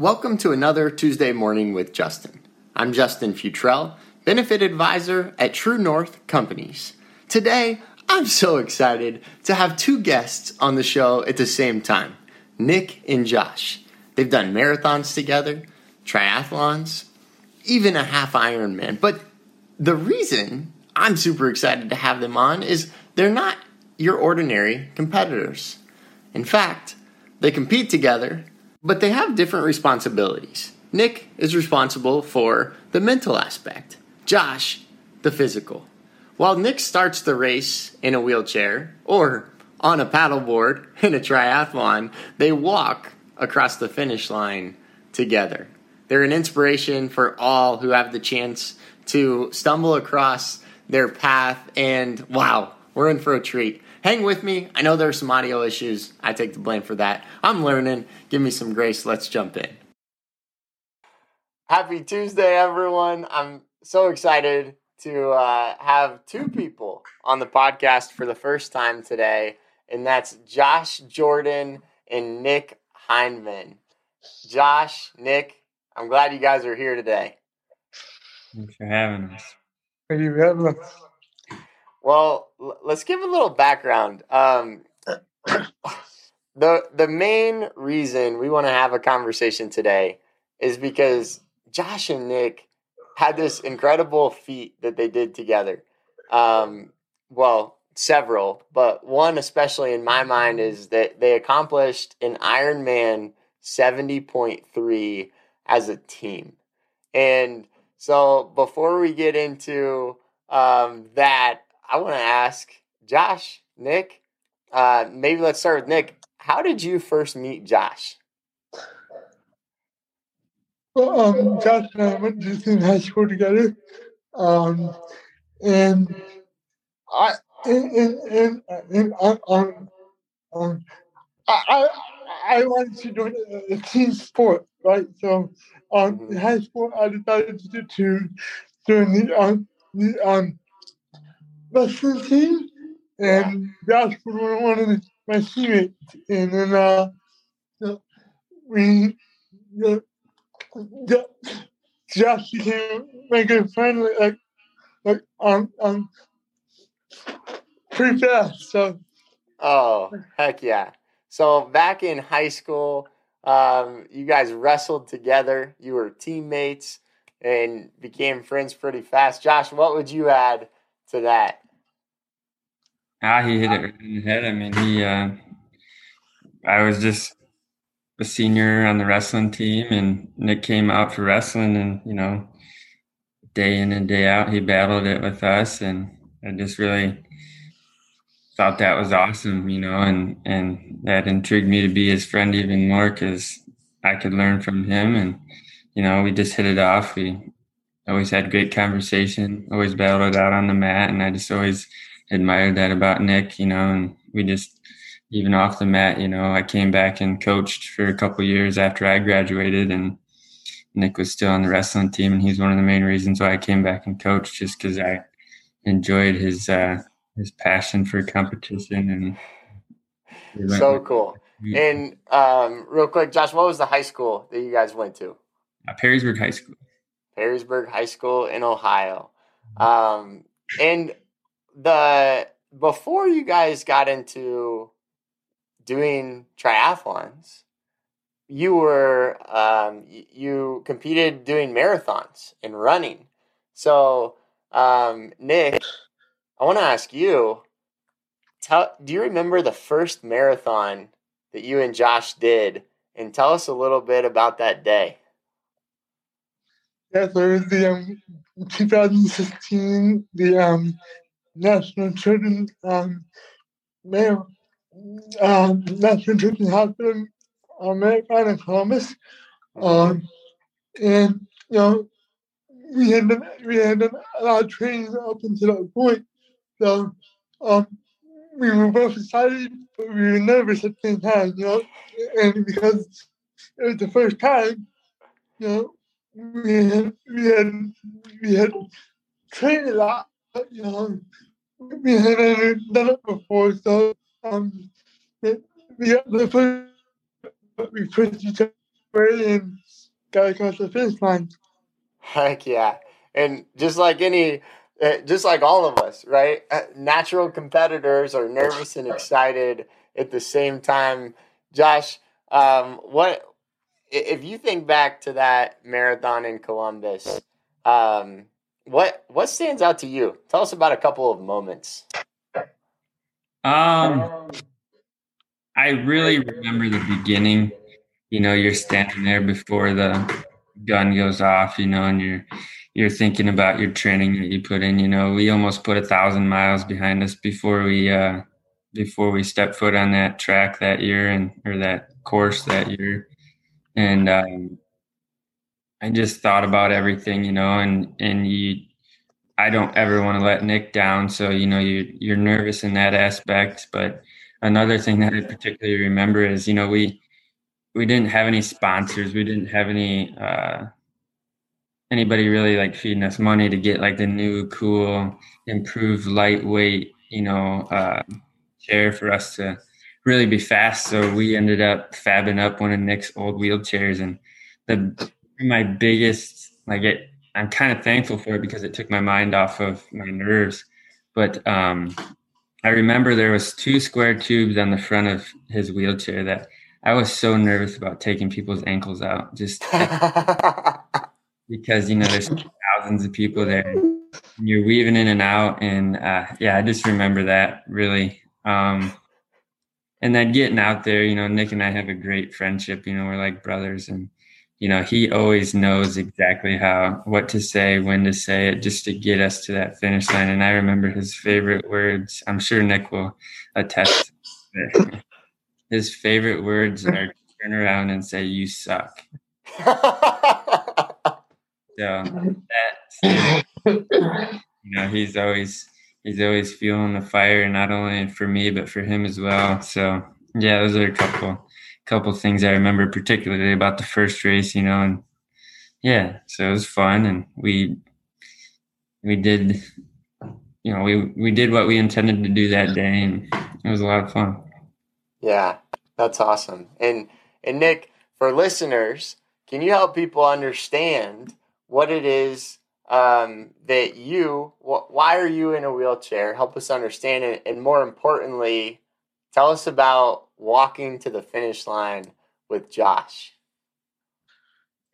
Welcome to another Tuesday morning with Justin. I'm Justin Futrell, benefit advisor at True North Companies. Today, I'm so excited to have two guests on the show at the same time Nick and Josh. They've done marathons together, triathlons, even a half Ironman. But the reason I'm super excited to have them on is they're not your ordinary competitors. In fact, they compete together, but they have different responsibilities. Nick is responsible for the mental aspect, Josh, the physical. While Nick starts the race in a wheelchair or on a paddleboard in a triathlon, they walk across the finish line together. They're an inspiration for all who have the chance to stumble across their path, and wow, we're in for a treat. Hang with me. I know there's some audio issues. I take the blame for that. I'm learning. Give me some grace. Let's jump in. Happy Tuesday, everyone. I'm so excited to uh, have two people on the podcast for the first time today, and that's Josh Jordan and Nick Hyndman. Josh, Nick, I'm glad you guys are here today. Thanks for having us. Thank you for having us. Well, let's give a little background. Um, the the main reason we want to have a conversation today is because Josh and Nick had this incredible feat that they did together. Um, well, several, but one especially in my mind is that they accomplished an Ironman 70.3 as a team. And so before we get into um, that, I want to ask Josh, Nick, uh, maybe let's start with Nick. How did you first meet Josh? Well, um, Josh and I went to the same high school together, um, and I and and, and, and um, um, I, I I wanted to join a, a team sport, right? So, um, in high school, I decided to, join the um the um wrestling team, and Josh was one of my teammates, and then uh, we. Uh, yeah, Josh became my good friend like like um um pretty fast. So Oh, heck yeah. So back in high school, um, you guys wrestled together. You were teammates and became friends pretty fast. Josh, what would you add to that? Ah, he hit it right in the head. I mean, he. Uh, I was just a senior on the wrestling team, and Nick came out for wrestling, and you know, day in and day out, he battled it with us, and I just really thought that was awesome, you know, and and that intrigued me to be his friend even more because I could learn from him, and you know, we just hit it off. We always had great conversation, always battled out on the mat, and I just always admired that about Nick, you know, and we just even off the mat, you know, I came back and coached for a couple years after I graduated and Nick was still on the wrestling team and he's one of the main reasons why I came back and coached just because I enjoyed his uh his passion for competition and So cool. And um, real quick, Josh, what was the high school that you guys went to? uh, Perrysburg High School. Perrysburg High School in Ohio. Um, and the before you guys got into doing triathlons, you were um, you competed doing marathons and running. So, um, Nick, I want to ask you: tell, Do you remember the first marathon that you and Josh did? And tell us a little bit about that day. yeah, so it was the um 2016 the um National Children's um Mayor um National Children's Hospital Marathon in Columbus. Um and you know we had done we had done a lot of training up until that point. So um we were both excited but we were nervous at the same time, you know. And because it was the first time, you know, we had we had we had trained a lot, you know, we had never done it before, so um, the the, the first we pushed each way and got across the finish line. Heck yeah. And just like any, uh, just like all of us, right? Uh, natural competitors are nervous and excited at the same time. Josh, um, what if you think back to that marathon in Columbus? Um, what what stands out to you? Tell us about a couple of moments. Um, I really remember the beginning. You know, you're standing there before the gun goes off. You know, and you're you're thinking about your training that you put in. You know, we almost put a thousand miles behind us before we uh, before we stepped foot on that track that year and or that course that year, and um, I just thought about everything. You know, and and you. I don't ever want to let Nick down, so you know you you're nervous in that aspect. But another thing that I particularly remember is you know we we didn't have any sponsors, we didn't have any uh, anybody really like feeding us money to get like the new cool improved lightweight you know uh, chair for us to really be fast so we ended up fabbing up one of nick's old wheelchairs and the my biggest like it i'm kind of thankful for it because it took my mind off of my nerves but um i remember there was two square tubes on the front of his wheelchair that i was so nervous about taking people's ankles out just because you know there's thousands of people there. And you're weaving in and out, and uh, yeah, I just remember that really. Um, and then getting out there, you know, Nick and I have a great friendship. You know, we're like brothers, and you know, he always knows exactly how what to say, when to say it, just to get us to that finish line. And I remember his favorite words. I'm sure Nick will attest. his favorite words are turn around and say, "You suck." So that you know, he's always he's always feeling the fire, not only for me but for him as well. So yeah, those are a couple couple things I remember particularly about the first race, you know, and yeah, so it was fun and we we did you know, we we did what we intended to do that day and it was a lot of fun. Yeah, that's awesome. And and Nick, for listeners, can you help people understand what it is um, that you, wh- why are you in a wheelchair? Help us understand it. And more importantly, tell us about walking to the finish line with Josh.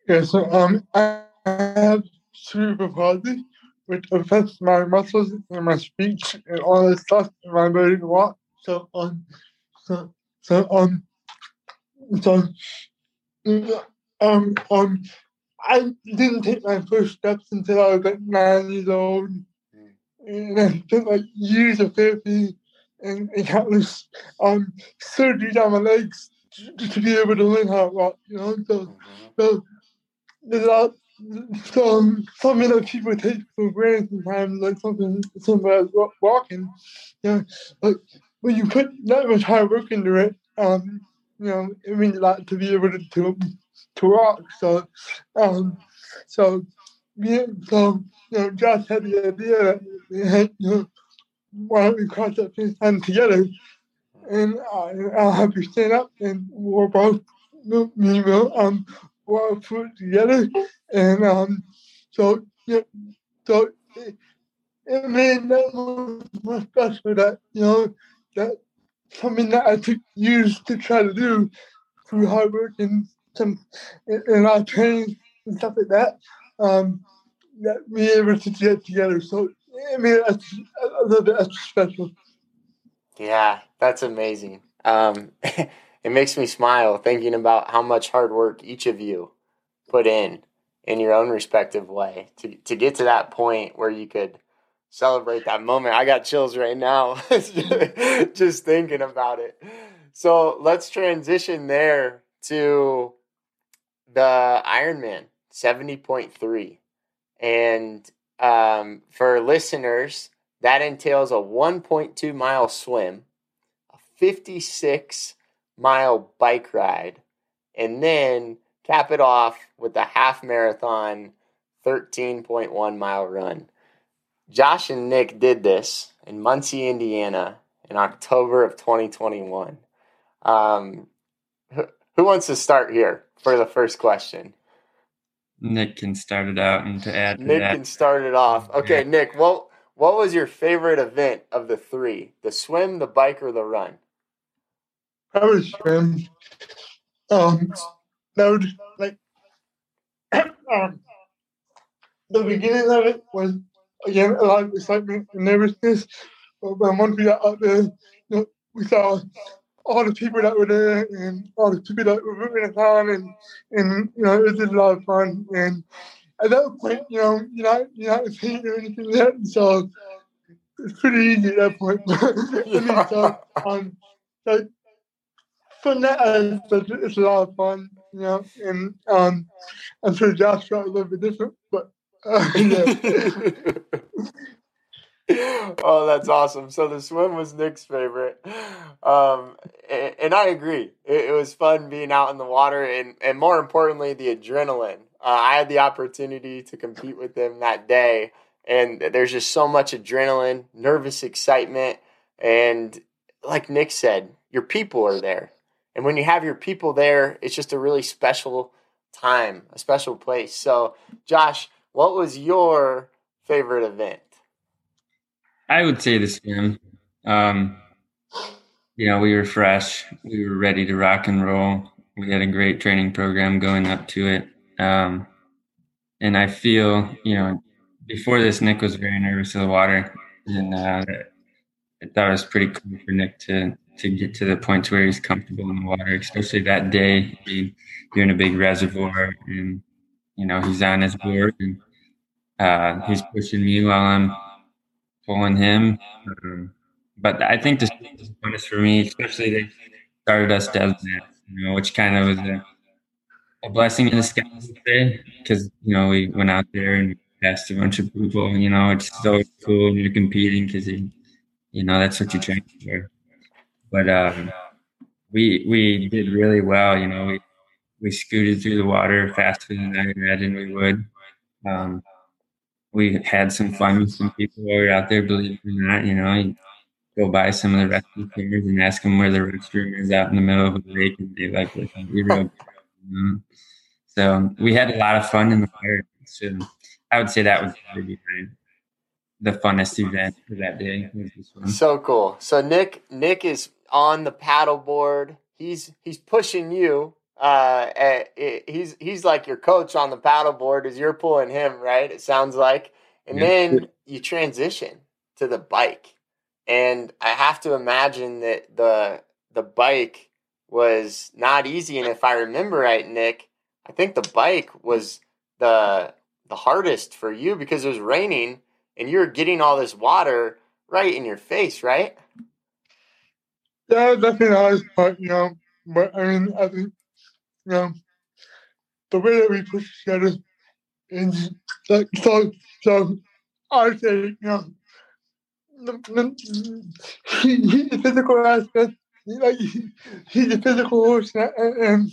Yeah, so um, I have cerebral palsy, which affects my muscles and my speech and all this stuff and my ability to walk. So um, so so um, so um um I didn't take my first steps until I was like nine years old. Mm. And I took like years of therapy and, and countless um, surgeries on my legs to, to, be able to learn how to walk, you know? So, mm-hmm. so there's a lot, so, um, something that people take for granted sometimes, like something, somebody walking, you know, like when you put that much hard work into it, um, you know, it means a lot to be able to, to to rock. So, um, so, me, so, you know, Josh had the idea that, you know, why don't we cross that finish line together? And I, I'll have you stand up and we'll both, me, will, um, we'll put together. And, um, so, yeah, so it, it made that more special that, you know, that something that I took years to try to do through hard work and some in our training and stuff like that. Um, that we were able to get together. So I mean, that's extra special. Yeah, that's amazing. Um, it makes me smile thinking about how much hard work each of you put in in your own respective way to to get to that point where you could celebrate that moment. I got chills right now just thinking about it. So let's transition there to the Ironman 70.3. And um, for listeners, that entails a 1.2 mile swim, a 56 mile bike ride, and then cap it off with a half marathon 13.1 mile run. Josh and Nick did this in Muncie, Indiana in October of 2021. Um, Who wants to start here for the first question? Nick can start it out and to add to Nick that. can start it off. Okay, Yeah. Nick, what what was your favorite event of the three? The swim, the bike, or the run? I was swim. Um, that was like um, the beginning of it was again a lot of excitement and nervousness. But when once we got out there, you know, we saw all the people that were there and all the people that were rooting us on, and and you know it was just a lot of fun. And at that point, you know, you're not you're not seeing or anything yet, so it's pretty easy at that point. I mean, so um, like from that aspect, it's a lot of fun, you know, and um, I'm sure Josh felt a little bit different, but uh, yeah. oh, that's awesome. So the swim was Nick's favorite. Um, and, and I agree. It, it was fun being out in the water and, and more importantly, the adrenaline. Uh, I had the opportunity to compete with them that day, and there's just so much adrenaline, nervous excitement. And like Nick said, your people are there. And when you have your people there, it's just a really special time, a special place. So, Josh, what was your favorite event? I would say the swim. Um, you know, we were fresh. We were ready to rock and roll. We had a great training program going up to it. Um, and I feel, you know, before this, Nick was very nervous of the water. And uh, I thought it was pretty cool for Nick to, to get to the point where he's comfortable in the water, especially that day. You're in a big reservoir and, you know, he's on his board and uh, he's pushing me while I'm pulling him. Um, but I think the funnest for me, especially they started us dead you know, which kind of was a, a blessing in disguise because you know we went out there and passed a bunch of people. You know, it's so cool when you're competing because you, you know that's what you train for. But um, we we did really well. You know, we we scooted through the water faster than I imagined we would. Um, we had some fun with some people while we were out there, believe it or not. You know, you go by some of the rescue swimmers and ask them where the restroom is out in the middle of a lake, and they like look at you real. You know? So we had a lot of fun in the water. So I would say that was probably the funnest event for that day. the. So cool. So Nick Nick is on the paddleboard. He's he's pushing you. Uh, eh, eh, he's he's like your coach on the paddleboard as you're pulling him, right? It sounds like. And Yeah. then you transition to the bike. And I have to imagine that the the bike was not easy. And if I remember right, Nick, I think the bike was the the hardest for you because it was raining and you were getting all this water right in your face, right? yeah, definitely not as part, you know, but I mean, I think, know, the way that we push each other is like so, so I say, you know, the, the, he, he's the physical aspect, he, like, he, he's the physical horse, and, and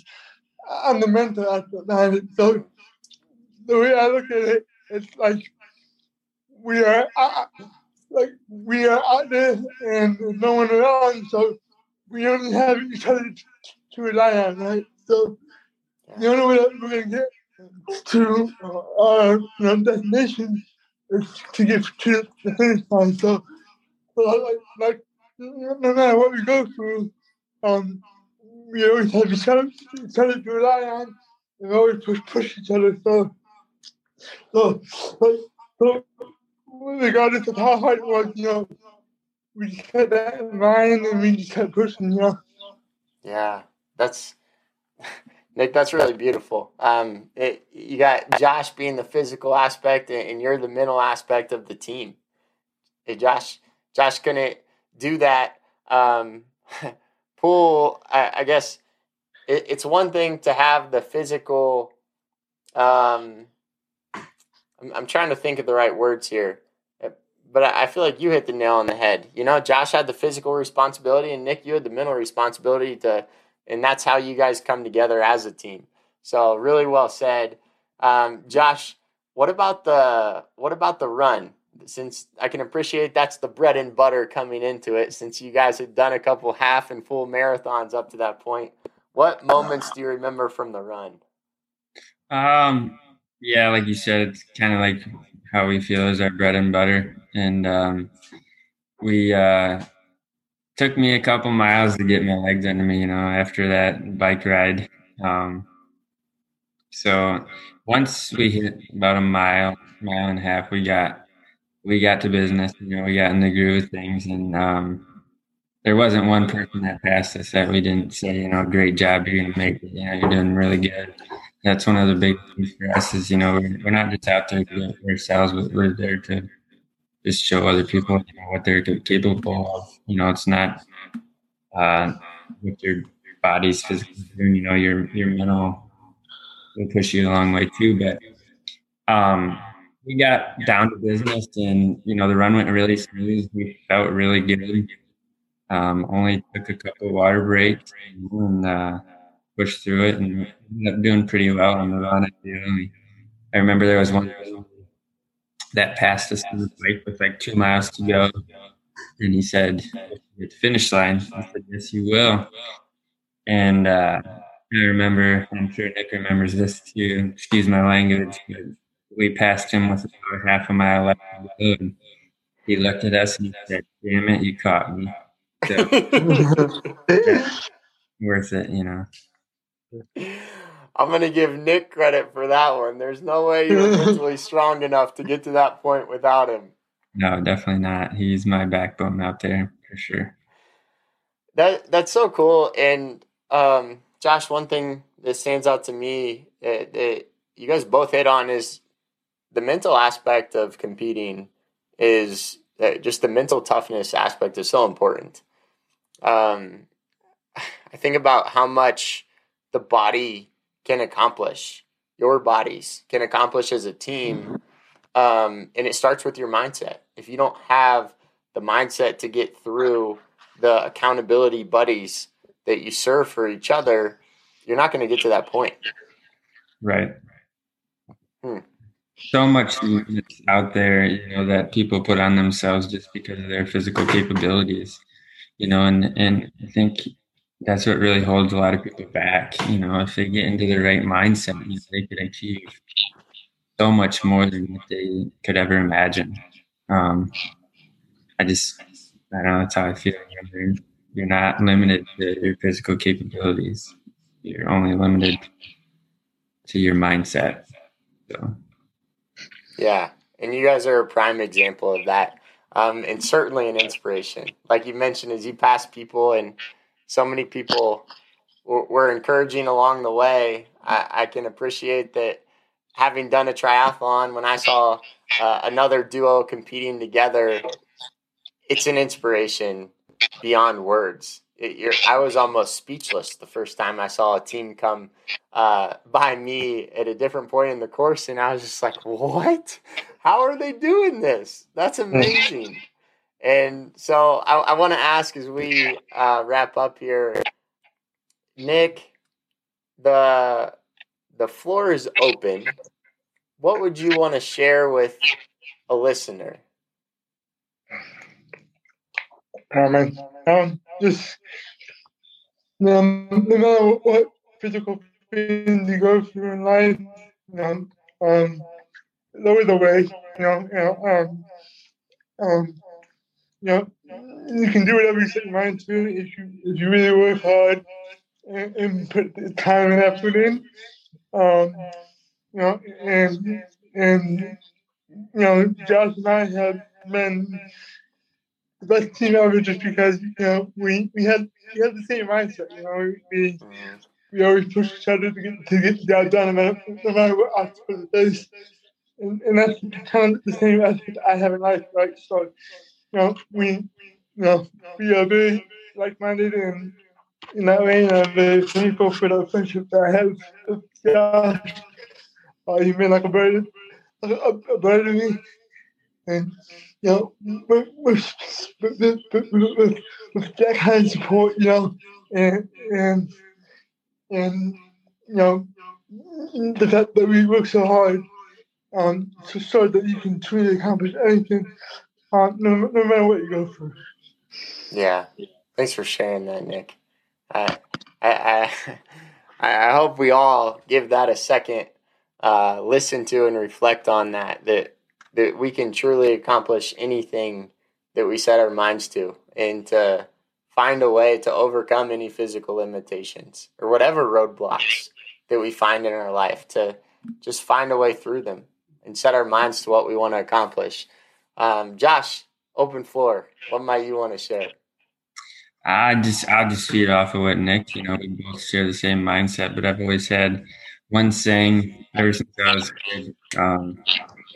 I'm the mental aspect behind it. So the way I look at it, it's like we are, uh, like we are out there and no one around, so we only have each other to rely on, right? So the only way that we're gonna get to uh, our destination is to get to the finish line. So, so like, no matter what we go through, um, we always have each other, each other to rely on, and always push push each other. So, so, like, so regardless of how hard it was, you know, we just kept that in mind and we just kept pushing, you know. Yeah, that's Nick. That's really beautiful. Um, it, you got Josh being the physical aspect, and, and you're the mental aspect of the team. Hey, Josh, Josh couldn't do that. Um, pull. I, I guess it, it's one thing to have the physical. Um, I'm, I'm trying to think of the right words here but I I feel like you hit the nail on the head. You know, Josh had the physical responsibility, and Nick, you had the mental responsibility to, and that's how you guys come together as a team. So really well said, um, Josh. What about the what about the run? Since I can appreciate that's the bread and butter coming into it, since you guys had done a couple half and full marathons up to that point. What moments do you remember from the run? Um, yeah, like you said, it's kind of like how we feel is our bread and butter, and um, we uh, took me a couple miles to get my legs under me. You know, after that bike ride. Um, so once we hit about a mile, mile and a half, we got we got to business. You know, we got in the groove of things, and um, there wasn't one person that passed us that we didn't say, you know, great job, you're gonna make it. You know, you're doing really good. That's one of the big things for us is, you know, we're, we're not just out there to do it for ourselves, but we're there to just show other people you know, what they're capable of. You know, it's not uh, what your body's physically doing. You know, your your mental will push you a long way too. But um, we got down to business, and you know, the run went really smooth. We felt really good. Um, only took a couple water breaks and uh, pushed through it, and ended up doing pretty well on the run. I remember there was one that passed us through the bike with like two miles to go, and he said, "At the finish line." I said, "Yes, you will." And uh, I remember, I'm sure Nick remembers this too. Excuse my language, but we passed him with about half a mile left to go, and he looked at us and he said, "Damn it, you caught me." So, worth it, you know. I'm gonna give Nick credit for that one. There's no way you're mentally strong enough to get to that point without him. No, definitely not. He's my backbone out there for sure. That that's so cool. And um, Josh, one thing that stands out to me that, that you guys both hit on is the mental aspect of competing. Is uh, just the mental toughness aspect is so important. Um, I think about how much the body can accomplish, your bodies can accomplish as a team. Um, and it starts with your mindset. If you don't have the mindset to get through the accountability buddies that you serve for each other, you're not going to get to that point. Right. Hmm. So much out there, you know, that people put on themselves just because of their physical capabilities, you know, and, and I think that's what really holds a lot of people back. You know, if they get into the right mindset, you know, they could achieve so much more than what they could ever imagine. Um, I just, I don't know, that's how I feel. You're, you're not limited to your physical capabilities. You're only limited to your mindset. So. Yeah, and you guys are a prime example of that, um, and certainly an inspiration. Like you mentioned, as you pass people and so many people were encouraging along the way. I, I, can appreciate that having done a triathlon, when I saw uh, another duo competing together, it's an inspiration beyond words. It, I was almost speechless the first time I saw a team come uh, by me at a different point in the course, and I was just like, "What? How are they doing this? That's amazing!" And so I, I want to ask as we uh, wrap up here, Nick, the the floor is open. What would you want to share with a listener? Um, um just um, no matter what physical things you go through in life, you know, um, lower the way, you know, you know, um, um, you know, you can do whatever you set your mind to if you if you really work hard and, and put the time and effort in. Um, you know, and and you know, Josh and I have been the best team ever just because you know we we had we had the same mindset. You know, we we always push each other to get to get the job done, no matter, no matter what obstacle it is. And, and that's kind of the same attitude I have in life, right? So know, we, you know, we are very like-minded and in that way, and very thankful for the friendship that I have. Uh, he's been like a brother, a, a brother to me, and you know, with with, with, with, with that kind of support, you know, and and and you know, the fact that we work so hard um, to show that you can truly accomplish anything uh, no, no matter what you go through. Yeah. Thanks for sharing that, Nick. I I, I, I hope we all give that a second uh, listen to and reflect on that that that we can truly accomplish anything that we set our minds to and to find a way to overcome any physical limitations or whatever roadblocks that we find in our life to just find a way through them and set our minds to what we want to accomplish. Um, Josh, open floor. What might you want to share? I just I'll just feed off of what Nick. You know, we both share the same mindset, but I've always had one saying ever since I was a kid. Um,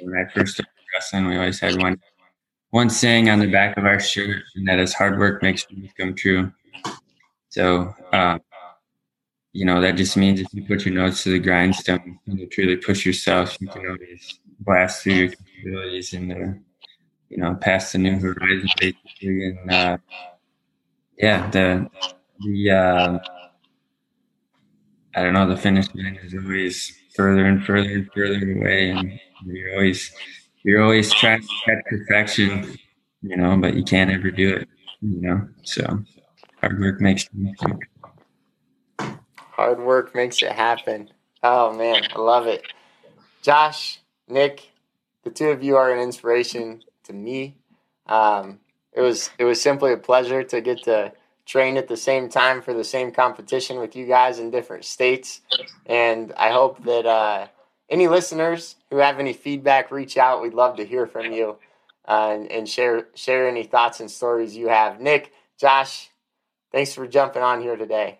when I first started wrestling, we always had one one saying on the back of our shirt, and that is hard work makes dreams come true. So, uh, you know, that just means if you put your nose to the grindstone and you truly push yourself, you can always blast through your capabilities and, uh, you know, past the new horizon, basically. And, uh, yeah, the, the, uh, I don't know, the finish line is always further and further and further away. And you're always, you're always trying to get perfection, you know, but you can't ever do it, you know. So hard work makes hard work makes it happen. Oh man, I love it. Josh, Nick, the two of you are an inspiration to me. Um, it was it was simply a pleasure to get to train at the same time for the same competition with you guys in different states, and I hope that. Uh, any listeners who have any feedback, reach out. We'd love to hear from you uh, and, and share share any thoughts and stories you have. Nick, Josh, thanks for jumping on here today.